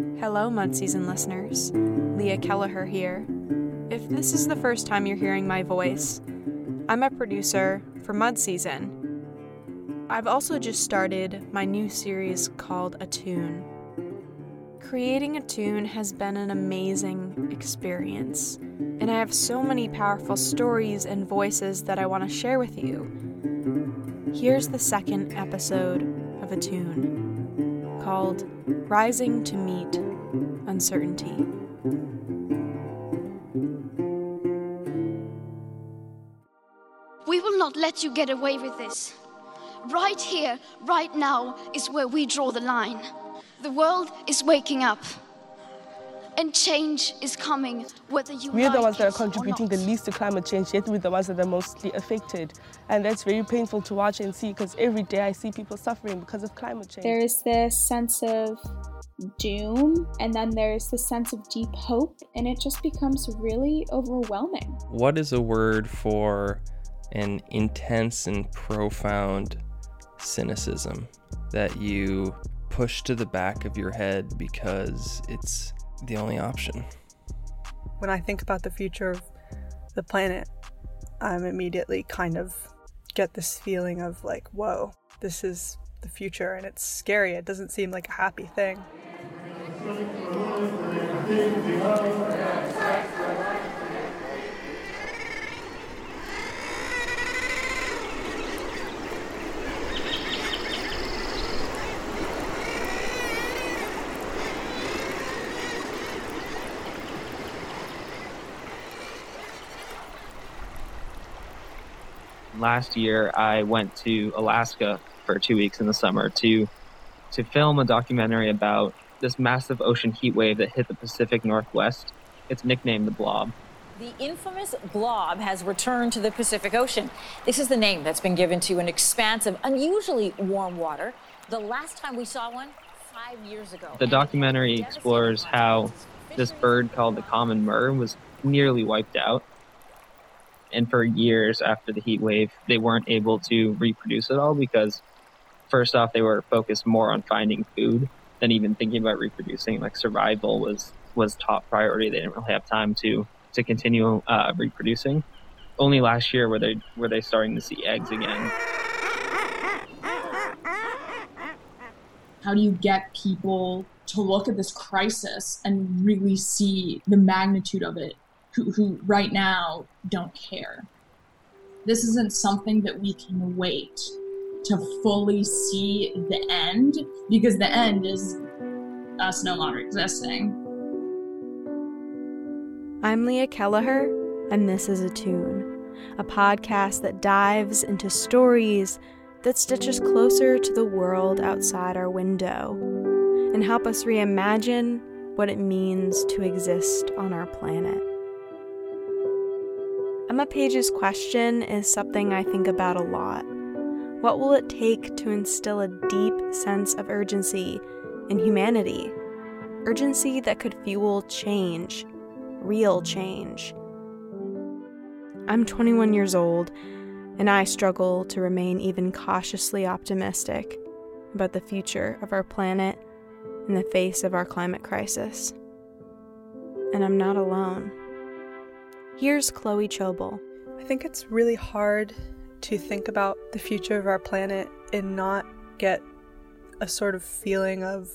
Hello, Mud Season listeners. Leah Kelleher here. If this is the first time you're hearing my voice, I'm a producer for Mud Season. I've also just started my new series called Attune. Creating Attune has been an amazing experience, and I have so many powerful stories and voices that I want to share with you. Here's the second episode of Attune called Rising to Meet Uncertainty. We will not let you get away with this. Right here, right now, is where we draw the line. The world is waking up. And change is coming, whether you We're the ones that are contributing the least to climate change, yet we're the ones that are mostly affected. And that's very painful to watch and see because every day I see people suffering because of climate change. There's this sense of doom, and then there's this sense of deep hope, and it just becomes really overwhelming. What is a word for an intense and profound cynicism that you push to the back of your head because it's the only option? when I think about the future of the planet, I'm immediately kind of get this feeling of like, whoa, this is the future and it's scary. It doesn't seem like a happy thing. Last year I went to Alaska for two weeks in the summer to to film a documentary about this massive ocean heat wave that hit the Pacific Northwest. It's nicknamed the Blob. The infamous blob has returned to the Pacific Ocean. This is the name that's been given to an expanse of unusually warm water. The last time we saw one, five years ago. The documentary explores how this bird called the common murre was nearly wiped out. And for years after the heat wave, they weren't able to reproduce at all because, first off, they were focused more on finding food than even thinking about reproducing. Like survival was was top priority. They didn't really have time to to continue uh, reproducing. Only last year were they were they starting to see eggs again. how do you get people to look at this crisis and really see the magnitude of it who, who right now don't care this isn't something that we can wait to fully see the end because the end is us no longer existing I'm Leah Kelleher, and this is Attune, a podcast that dives into stories that stitch us closer to the world outside our window and help us reimagine what it means to exist on our planet. Emma Page's question is something I think about a lot. What will it take to instill a deep sense of urgency in humanity? Urgency that could fuel change, real change. I'm 21 years old, and I struggle to remain even cautiously optimistic about the future of our planet in the face of our climate crisis. And I'm not alone. Here's Chloe Chobel. I think it's really hard to think about the future of our planet and not get a sort of feeling of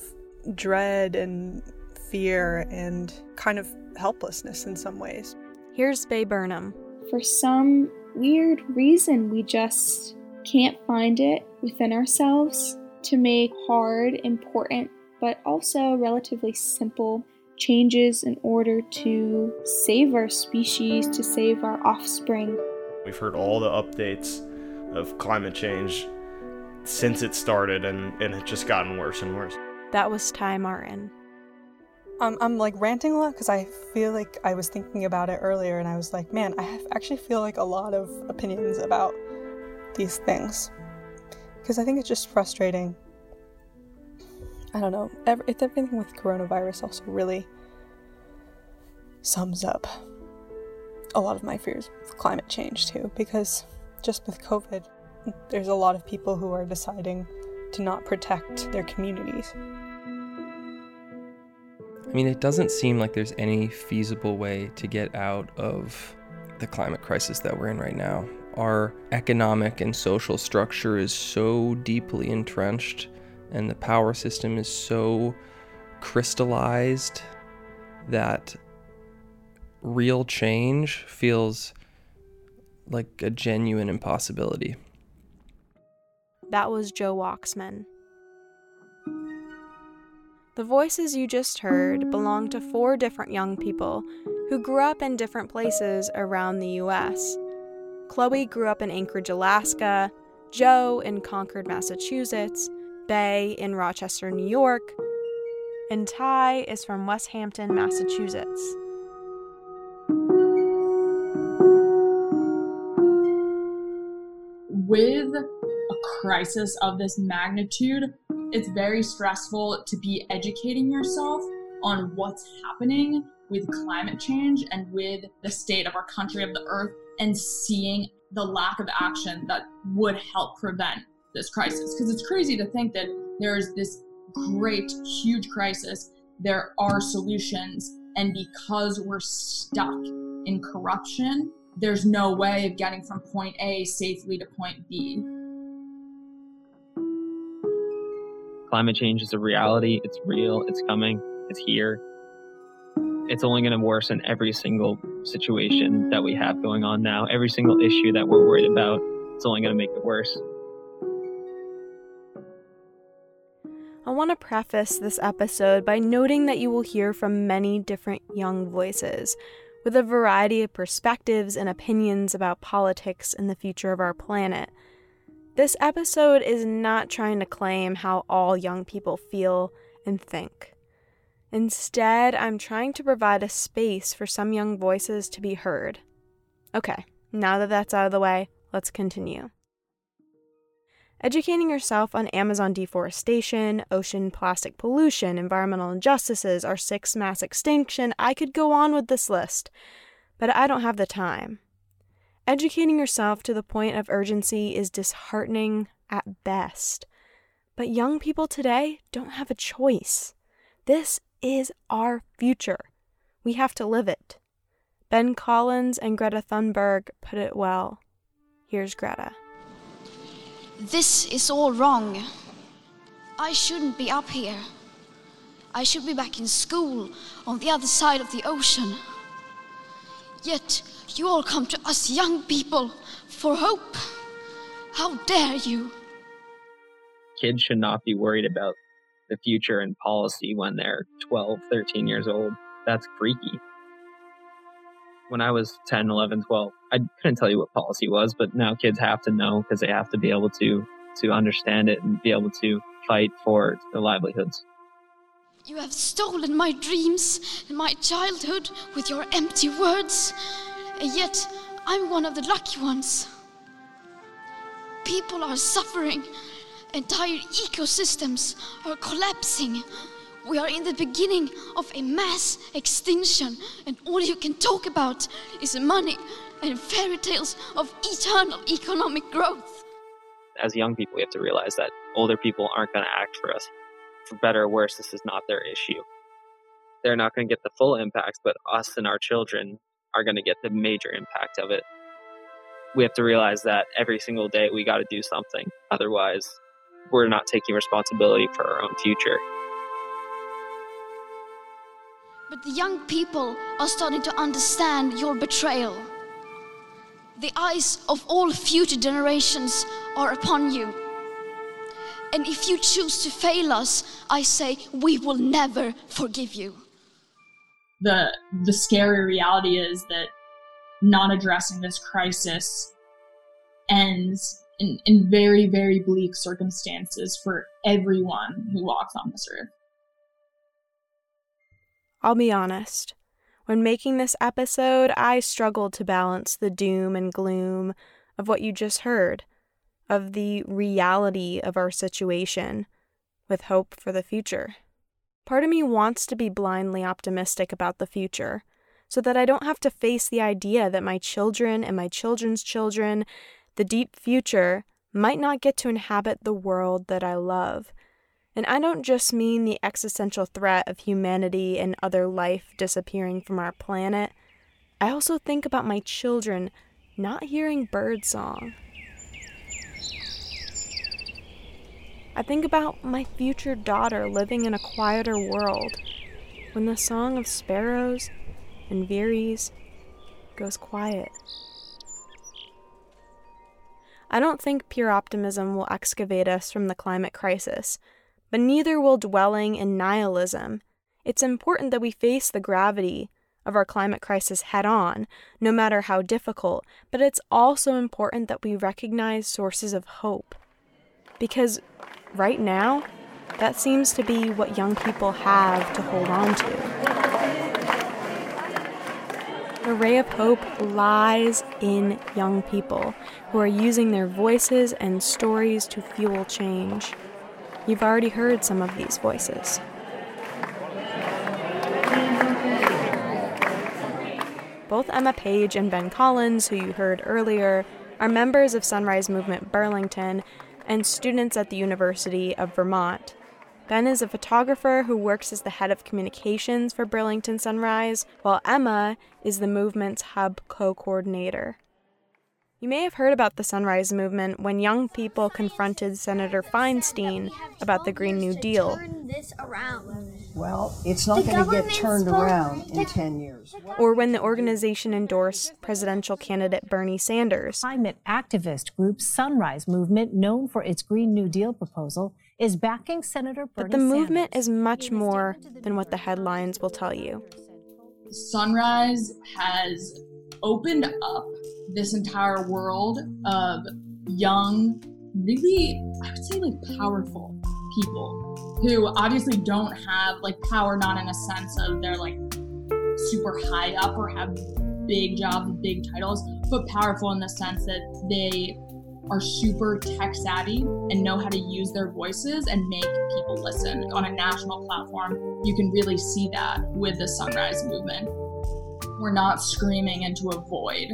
dread and fear and kind of helplessness in some ways. Here's Bay Burnham. For some weird reason, we just can't find it within ourselves to make hard, important, but also relatively simple changes in order to save our species, to save our offspring. We've heard all the updates of climate change since it started, and, and it's just gotten worse and worse. That was Ty Martin. Um, I'm like ranting a lot because I feel like I was thinking about it earlier and I was like, man, I have actually feel like a lot of opinions about these things. Because I think it's just frustrating. I don't know. ev- It's everything with coronavirus also really sums up a lot of my fears with climate change too. Because just with COVID, there's a lot of people who are deciding to not protect their communities. I mean, it doesn't seem like there's any feasible way to get out of the climate crisis that we're in right now. Our economic and social structure is so deeply entrenched, and the power system is so crystallized that real change feels like a genuine impossibility. That was Joe Waxman. The voices you just heard belong to four different young people who grew up in different places around the US. Chloe grew up in Anchorage, Alaska, Joe in Concord, Massachusetts, Bay in Rochester, New York, and Ty is from Westhampton, Massachusetts. With a crisis of this magnitude, it's very stressful to be educating yourself on what's happening with climate change and with the state of our country, of the earth, and seeing the lack of action that would help prevent this crisis. Because it's crazy to think that there's this great, huge crisis, there are solutions, and because we're stuck in corruption, there's no way of getting from point A safely to point B. Climate change is a reality, it's real, it's coming, it's here. It's only going to worsen every single situation that we have going on now, every single issue that we're worried about. It's only going to make it worse. I want to preface this episode by noting that you will hear from many different young voices with a variety of perspectives and opinions about politics and the future of our planet. This episode is not trying to claim how all young people feel and think. Instead, I'm trying to provide a space for some young voices to be heard. Okay, now that that's out of the way, let's continue. Educating yourself on Amazon deforestation, ocean plastic pollution, environmental injustices, our sixth mass extinction, I could go on with this list, but I don't have the time. Educating yourself to the point of urgency is disheartening at best. But young people today don't have a choice. This is our future. We have to live it. Ben Collins and Greta Thunberg put it well. Here's Greta. This is all wrong. I shouldn't be up here. I should be back in school on the other side of the ocean. Yet you all come to us young people for hope. How dare you? Kids should not be worried about the future and policy when they're 12, 13 years old. That's freaky. When I was 10, 11, 12, I couldn't tell you what policy was, but now kids have to know because they have to be able to to understand it and be able to fight for their livelihoods. You have stolen my dreams and my childhood with your empty words, and yet I'm one of the lucky ones. People are suffering, entire ecosystems are collapsing. We are in the beginning of a mass extinction, and all you can talk about is money and fairy tales of eternal economic growth. As young people, we have to realize that older people aren't going to act for us. For better or worse, this is not their issue. They're not going to get the full impact, but us and our children are going to get the major impact of it. We have to realize that every single day we got to do something. Otherwise, we're not taking responsibility for our own future. But the young people are starting to understand your betrayal. The eyes of all future generations are upon you. And if you choose to fail us, I say we will never forgive you. The the scary reality is that not addressing this crisis ends in, in very, very bleak circumstances for everyone who walks on this earth. I'll be honest. When making this episode, I struggled to balance the doom and gloom of what you just heard, of the reality of our situation, with hope for the future. Part of me wants to be blindly optimistic about the future, so that I don't have to face the idea that my children and my children's children, the deep future, might not get to inhabit the world that I love. And I don't just mean the existential threat of humanity and other life disappearing from our planet. I also think about my children not hearing birdsong. I think about my future daughter living in a quieter world when the song of sparrows and veeries goes quiet. I don't think pure optimism will excavate us from the climate crisis, but neither will dwelling in nihilism. It's important that we face the gravity of our climate crisis head on, no matter how difficult, but it's also important that we recognize sources of hope. Because right now, that seems to be what young people have to hold on to. The ray of hope lies in young people who are using their voices and stories to fuel change. You've already heard some of these voices. Both Emma Page and Ben Collins, who you heard earlier, are members of Sunrise Movement Burlington and students at the University of Vermont. Ben is a photographer who works as the head of communications for Burlington Sunrise, while Emma is the movement's hub co coordinator. You may have heard about the Sunrise Movement when young people confronted Senator Feinstein about the Green New Deal. Well, it's not going to get turned around in 10 years. Or when the organization endorsed presidential candidate Bernie Sanders. Climate activist group Sunrise Movement, known for its Green New Deal proposal, is backing Senator Bernie But the movement Sanders. is much more than what the headlines will tell you. Sunrise has opened up this entire world of young, really, I would say, like powerful people who obviously don't have like power, not in a sense of they're like super high up or have big jobs, big titles, but powerful in the sense that they are super tech savvy and know how to use their voices and make people listen. On a national platform, you can really see that with the Sunrise movement. We're not screaming into a void.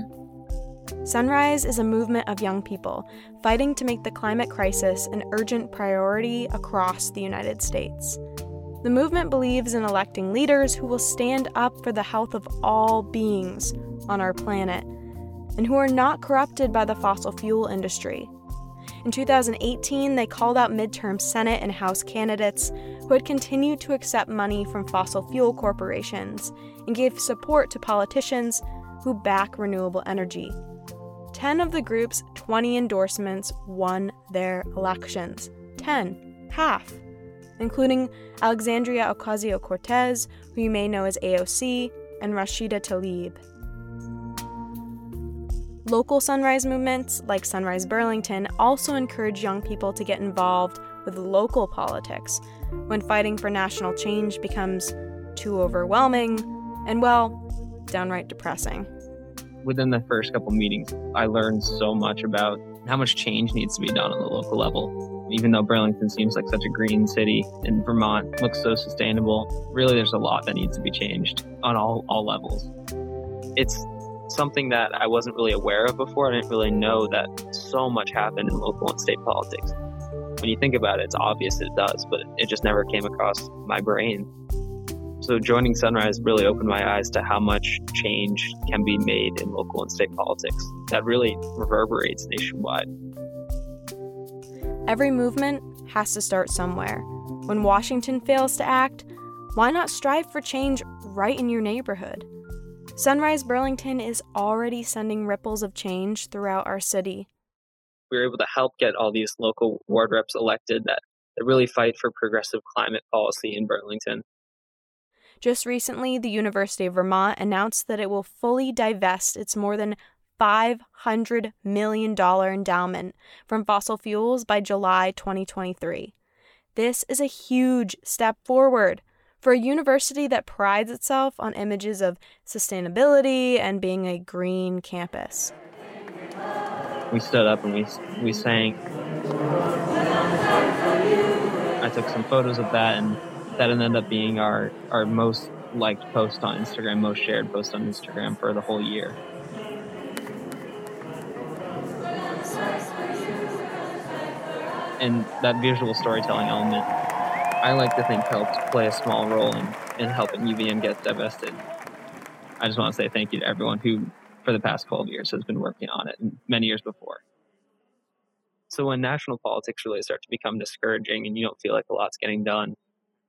Sunrise is a movement of young people fighting to make the climate crisis an urgent priority across the United States. The movement believes in electing leaders who will stand up for the health of all beings on our planet and who are not corrupted by the fossil fuel industry. In 2018, they called out midterm Senate and House candidates who had continued to accept money from fossil fuel corporations and gave support to politicians who back renewable energy. 10 of the group's 20 endorsements won their elections. 10, half, including Alexandria Ocasio Cortez, who you may know as AOC, and Rashida Tlaib. Local sunrise movements, like Sunrise Burlington, also encourage young people to get involved with local politics when fighting for national change becomes too overwhelming and, well, downright depressing. Within the first couple meetings, I learned so much about how much change needs to be done on the local level. Even though Burlington seems like such a green city and Vermont looks so sustainable, really there's a lot that needs to be changed on all, all levels. It's something that I wasn't really aware of before. I didn't really know that so much happened in local and state politics. When you think about it, it's obvious it does, but it just never came across my brain. So joining Sunrise really opened my eyes to how much change can be made in local and state politics that really reverberates nationwide. Every movement has to start somewhere. When Washington fails to act, why not strive for change right in your neighborhood? Sunrise Burlington is already sending ripples of change throughout our city. We were able to help get all these local ward reps elected that, that really fight for progressive climate policy in Burlington. Just recently, the University of Vermont announced that it will fully divest its more than $500 million endowment from fossil fuels by July 2023. This is a huge step forward for a university that prides itself on images of sustainability and being a green campus. We stood up and we, we sang. I took some photos of that, and that ended up being our, our most liked post on Instagram, most shared post on Instagram for the whole year. And that visual storytelling element I like to think helped play a small role in, in helping UVM get divested. I just want to say thank you to everyone who, for the past 12 years, has been working on it, and many years before. So when national politics really start to become discouraging and you don't feel like a lot's getting done,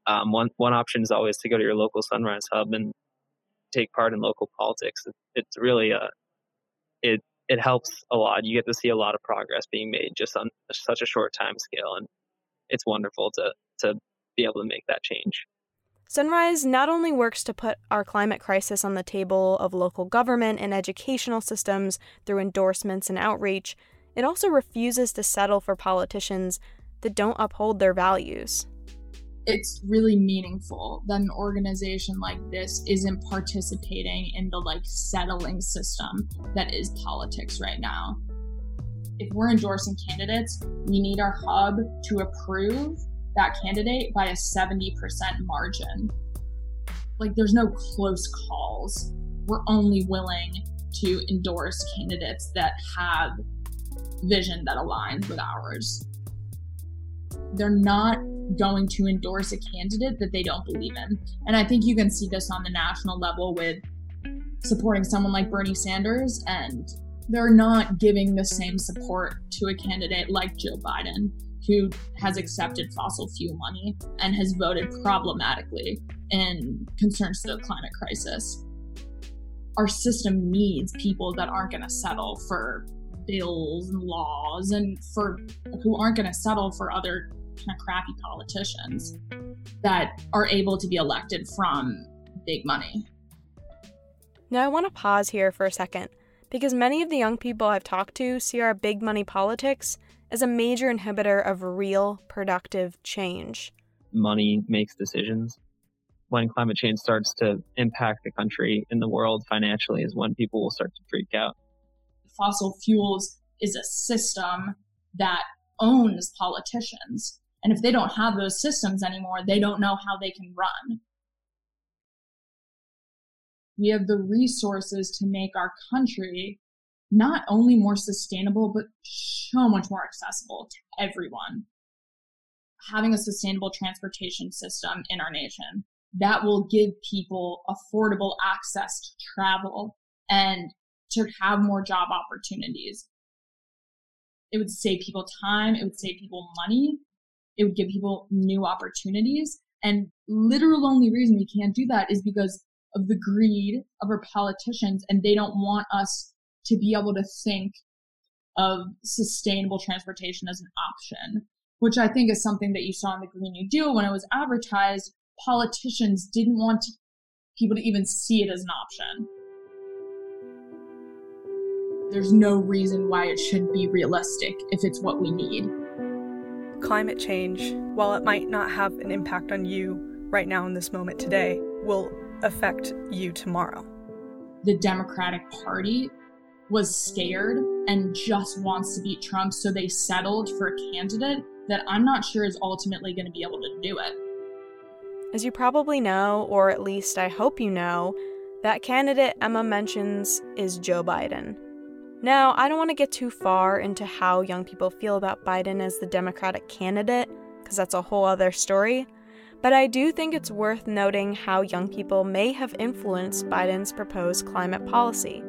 um, one one option is always to go to your local Sunrise Hub and take part in local politics. It's really a it it helps a lot. You get to see a lot of progress being made just on such a short time scale, and it's wonderful to to be able to make that change. Sunrise not only works to put our climate crisis on the table of local government and educational systems through endorsements and outreach, it also refuses to settle for politicians that don't uphold their values it's really meaningful that an organization like this isn't participating in the like settling system that is politics right now. If we're endorsing candidates, we need our hub to approve that candidate by a 70% margin. Like there's no close calls. We're only willing to endorse candidates that have vision that aligns with ours. They're not going to endorse a candidate that they don't believe in. And I think you can see this on the national level with supporting someone like Bernie Sanders, and they're not giving the same support to a candidate like Joe Biden, who has accepted fossil fuel money and has voted problematically in concerns to the climate crisis. Our system needs people that aren't going to settle for bills and laws and for who aren't going to settle for other kind of crappy politicians that are able to be elected from big money. Now, I want to pause here for a second because many of the young people I've talked to see our big money politics as a major inhibitor of real productive change. Money makes decisions. When climate change starts to impact the country and the world financially, is when people will start to freak out. Fossil fuels is a system that owns politicians. And if they don't have those systems anymore, they don't know how they can run. We have the resources to make our country not only more sustainable, but so much more accessible to everyone. Having a sustainable transportation system in our nation that will give people affordable access to travel and to have more job opportunities. It would save people time, it would save people money, it would give people new opportunities. And literal only reason we can't do that is because of the greed of our politicians and they don't want us to be able to think of sustainable transportation as an option, which I think is something that you saw in the Green New Deal when it was advertised. Politicians didn't want people to even see it as an option. There's no reason why it should be realistic if it's what we need climate change, while it might not have an impact on you right now in this moment today, will affect you tomorrow. The Democratic Party was scared and just wants to beat Trump, so they settled for a candidate that I'm not sure is ultimately going to be able to do it. As you probably know, or at least I hope you know, that candidate Emma mentions is Joe Biden. Now, I don't want to get too far into how young people feel about Biden as the Democratic candidate, because that's a whole other story, but I do think it's worth noting how young people may have influenced Biden's proposed climate policy.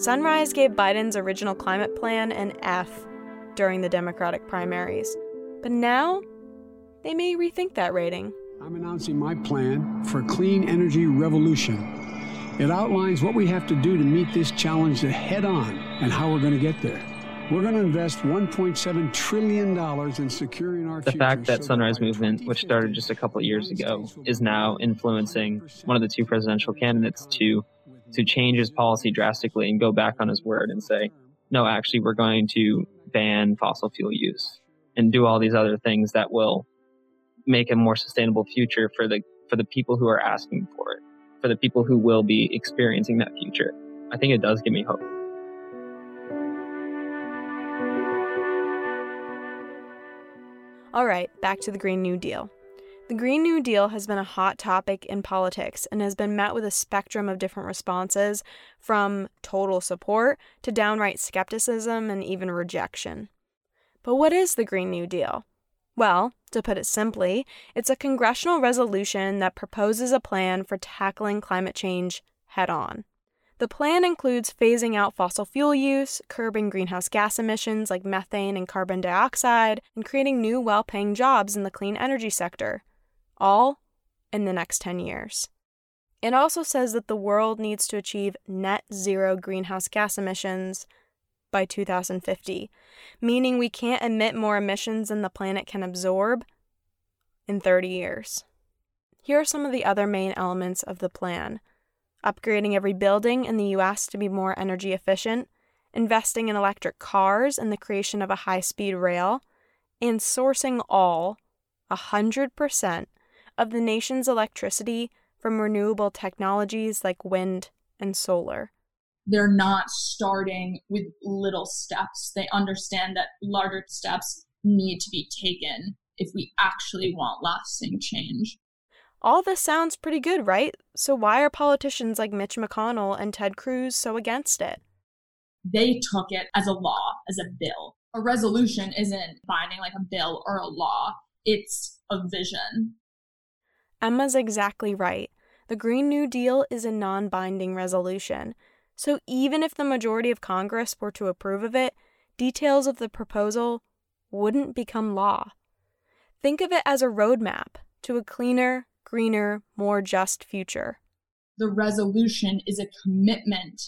Sunrise gave Biden's original climate plan an F during the Democratic primaries, but now they may rethink that rating. I'm announcing my plan for a clean energy revolution it outlines what we have to do to meet this challenge head on and how we're going to get there. We're going to invest $1.7 trillion in securing our The fact that so Sunrise that Movement, which started just a couple years ago, is now influencing one of the two presidential candidates to to change his policy drastically and go back on his word and say, no, actually, we're going to ban fossil fuel use and do all these other things that will make a more sustainable future for the for the people who are asking for it for the people who will be experiencing that future. I think it does give me hope. All right, back to the Green New Deal. The Green New Deal has been a hot topic in politics and has been met with a spectrum of different responses, from total support to downright skepticism and even rejection. But what is the Green New Deal? Well, To put it simply, it's a congressional resolution that proposes a plan for tackling climate change head on. The plan includes phasing out fossil fuel use, curbing greenhouse gas emissions like methane and carbon dioxide, and creating new well paying jobs in the clean energy sector, all in the next 10 years. It also says that the world needs to achieve net zero greenhouse gas emissions by 2050, meaning we can't emit more emissions than the planet can absorb in 30 years. Here are some of the other main elements of the plan upgrading every building in the US to be more energy efficient, investing in electric cars and the creation of a high speed rail, and sourcing all, 100%, of the nation's electricity from renewable technologies like wind and solar. They're not starting with little steps. They understand that larger steps need to be taken if we actually want lasting change. All this sounds pretty good, right? So why are politicians like Mitch McConnell and Ted Cruz so against it? They took it as a law, as a bill. A resolution isn't binding like a bill or a law, it's a vision. Emma's exactly right. The Green New Deal is a non binding resolution. So even if the majority of Congress were to approve of it, details of the proposal wouldn't become law. Think of it as a roadmap to a cleaner, greener, more just future. The resolution is a commitment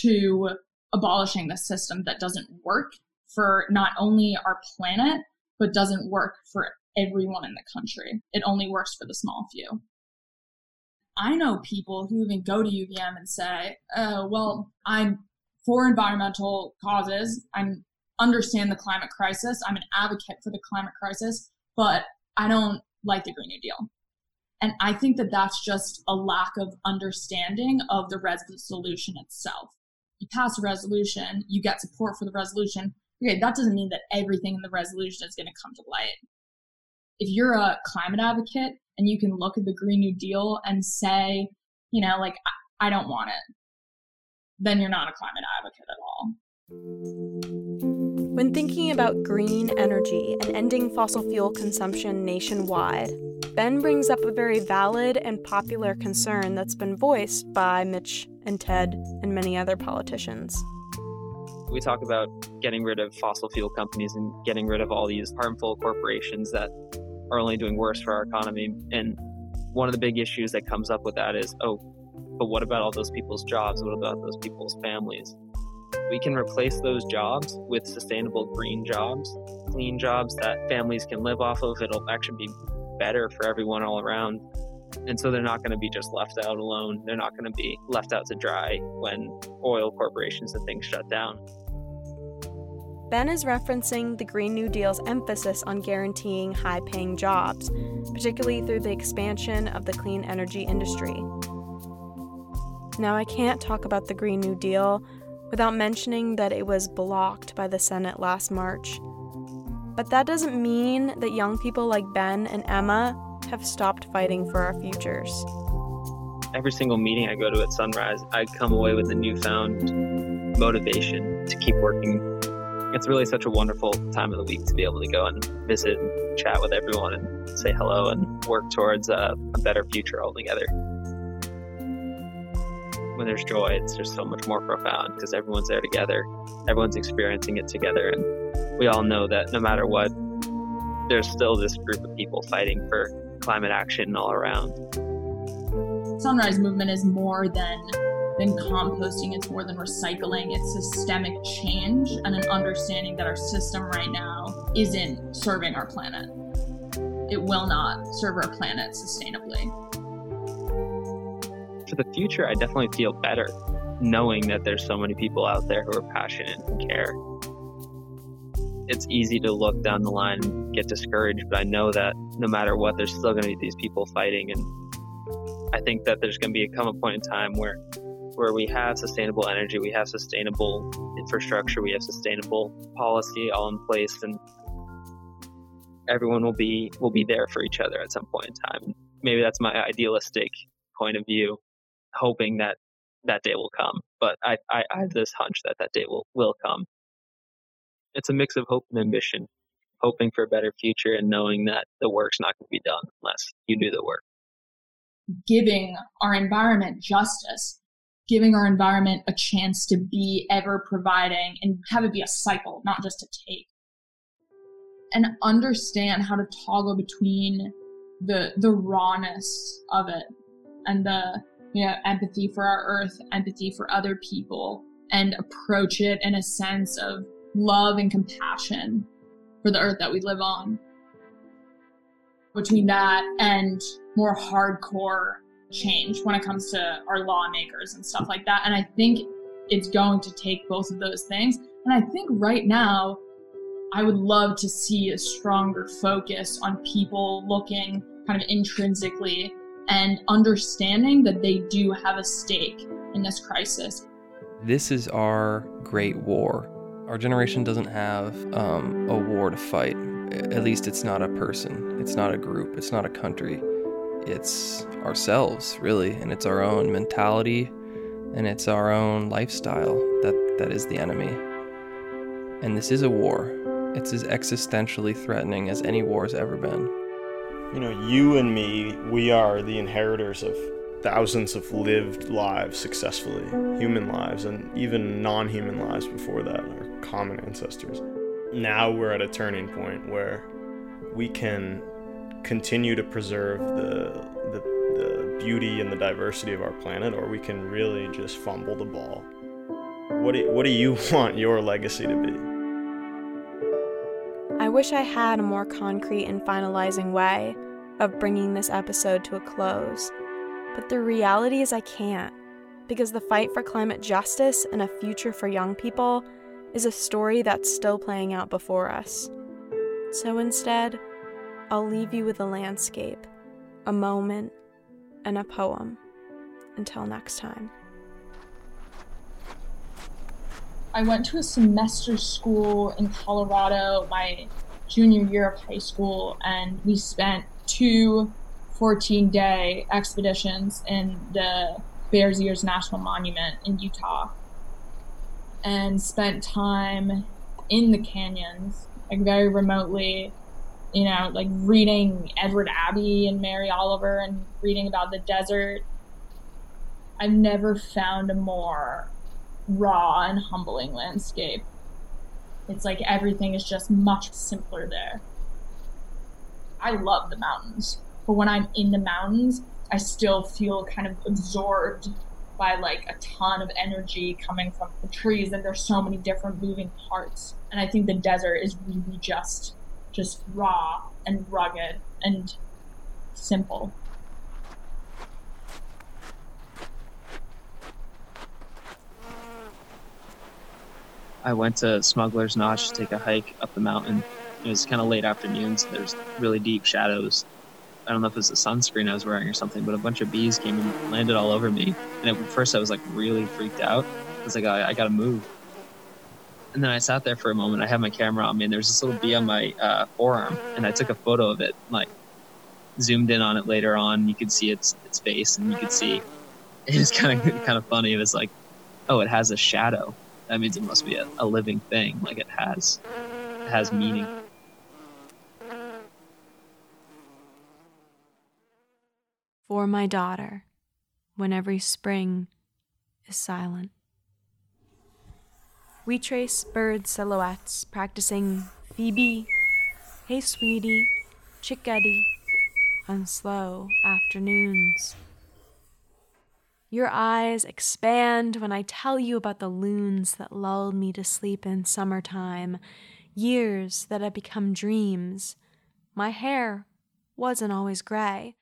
to abolishing the system that doesn't work for not only our planet, but doesn't work for everyone in the country. It only works for the small few. I know people who even go to UVM and say, oh, well, I'm for environmental causes. I understand the climate crisis. I'm an advocate for the climate crisis, but I don't like the Green New Deal. And I think that that's just a lack of understanding of the resolution itself. You pass a resolution, you get support for the resolution. Okay, that doesn't mean that everything in the resolution is going to come to light. If you're a climate advocate and you can look at the Green New Deal and say, you know, like, I, I don't want it, then you're not a climate advocate at all. When thinking about green energy and ending fossil fuel consumption nationwide, Ben brings up a very valid and popular concern that's been voiced by Mitch and Ted and many other politicians. We talk about getting rid of fossil fuel companies and getting rid of all these harmful corporations that are only doing worse for our economy. And one of the big issues that comes up with that is, oh, but what about all those people's jobs? What about those people's families? We can replace those jobs with sustainable green jobs, clean jobs that families can live off of. It'll actually be better for everyone all around. And so they're not going to be just left out alone. They're not going to be left out to dry when oil corporations and things shut down. Ben is referencing the Green New Deal's emphasis on guaranteeing high paying jobs, particularly through the expansion of the clean energy industry. Now, I can't talk about the Green New Deal without mentioning that it was blocked by the Senate last March. But that doesn't mean that young people like Ben and Emma have stopped fighting for our futures. Every single meeting I go to at Sunrise, I come away with a newfound motivation to keep working it's really such a wonderful time of the week to be able to go and visit and chat with everyone and say hello and work towards a, a better future all together. When there's joy, it's just so much more profound because everyone's there together, everyone's experiencing it together, and we all know that no matter what, there's still this group of people fighting for climate action all around. Sunrise Movement is more than than composting, it's more than recycling. It's systemic change and an understanding that our system right now isn't serving our planet. It will not serve our planet sustainably. For the future, I definitely feel better knowing that there's so many people out there who are passionate and care. It's easy to look down the line and get discouraged, but I know that no matter what, there's still going to be these people fighting. And I think that there's going to be a point in time where where we have sustainable energy, we have sustainable infrastructure, we have sustainable policy all in place, and everyone will be will be there for each other at some point in time. Maybe that's my idealistic point of view, hoping that that day will come. But I, I, I have this hunch that that day will will come. It's a mix of hope and ambition. hoping for a better future and knowing that the work's not going to be done unless you do the work. Giving our environment justice, giving our environment a chance to be ever providing and have it be a cycle, not just a take. And understand how to toggle between the the rawness of it and the you know empathy for our earth, empathy for other people, and approach it in a sense of love and compassion for the earth that we live on. Between that and more hardcore change when it comes to our lawmakers and stuff like that. And I think it's going to take both of those things. And I think right now, I would love to see a stronger focus on people looking kind of intrinsically and understanding that they do have a stake in this crisis. This is our great war. Our generation doesn't have um, a war to fight. At least it's not a person, it's not a group, it's not a country. It's ourselves, really, and it's our own mentality and it's our own lifestyle that, that is the enemy. And this is a war. It's as existentially threatening as any war has ever been. You know, you and me, we are the inheritors of thousands of lived lives successfully, human lives, and even non human lives before that, our common ancestors. Now we're at a turning point where we can continue to preserve the, the, the beauty and the diversity of our planet, or we can really just fumble the ball. What do, what do you want your legacy to be? I wish I had a more concrete and finalizing way of bringing this episode to a close. But the reality is, I can't, because the fight for climate justice and a future for young people is a story that's still playing out before us. So instead, I'll leave you with a landscape, a moment, and a poem. Until next time. I went to a semester school in Colorado my junior year of high school, and we spent two 14 day expeditions in the Bears Ears National Monument in Utah and spent time in the canyons, like very remotely, you know, like reading Edward Abbey and Mary Oliver and reading about the desert. I've never found a more raw and humbling landscape. It's like everything is just much simpler there. I love the mountains. But when I'm in the mountains, I still feel kind of absorbed by like a ton of energy coming from the trees and there's so many different moving parts. And I think the desert is really just just raw and rugged and simple. I went to Smuggler's Notch to take a hike up the mountain. It was kind of late afternoon, so there's really deep shadows I don't know if it was the sunscreen I was wearing or something, but a bunch of bees came and landed all over me. And at first I was like really freaked out. I was like, I, I gotta move. And then I sat there for a moment. I had my camera on me, and there was this little bee on my uh, forearm, and I took a photo of it. Like zoomed in on it later on, you could see its its face, and you could see it was kind of kind of funny. It was like, oh, it has a shadow. That means it must be a, a living thing. Like it has it has meaning. for my daughter when every spring is silent. We trace bird silhouettes practicing Phoebe, Hey Sweetie, Chickadee on slow afternoons. Your eyes expand when I tell you about the loons that lulled me to sleep in summertime, years that have become dreams. My hair wasn't always gray.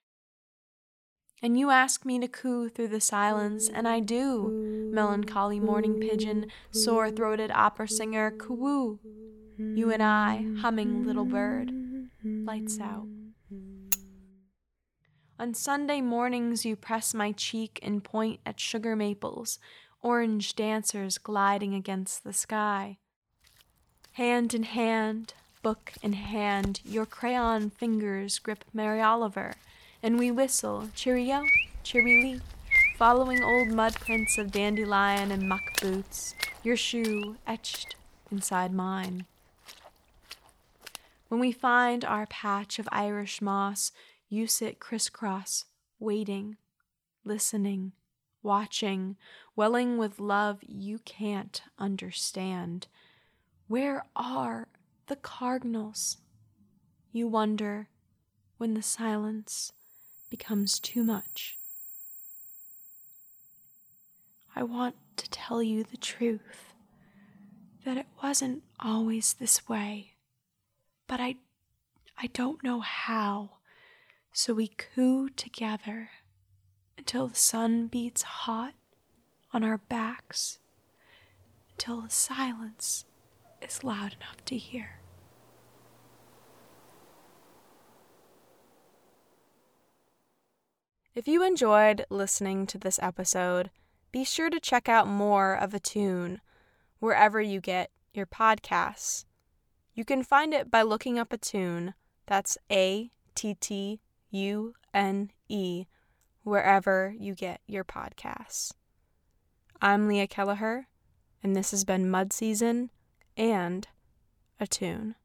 And you ask me to coo through the silence, and I do. Melancholy morning pigeon, sore throated opera singer, coo. You and I, humming little bird, lights out. On Sunday mornings, you press my cheek and point at sugar maples, orange dancers gliding against the sky. Hand in hand, book in hand, your crayon fingers grip Mary Oliver and we whistle cheerio, cheerily, following old mud prints of dandelion and muck boots, your shoe etched inside mine. When we find our patch of Irish moss, you sit crisscross, waiting, listening, watching, welling with love you can't understand. Where are the cardinals? You wonder when the silence becomes too much. I want to tell you the truth that it wasn't always this way, but I, I don't know how. So we coo together until the sun beats hot on our backs, until the silence is loud enough to hear. If you enjoyed listening to this episode, be sure to check out more of Attune wherever you get your podcasts. You can find it by looking up Attune. That's A T T U N E, wherever you get your podcasts. I'm Leah Kelleher, and this has been Mud Season and Attune.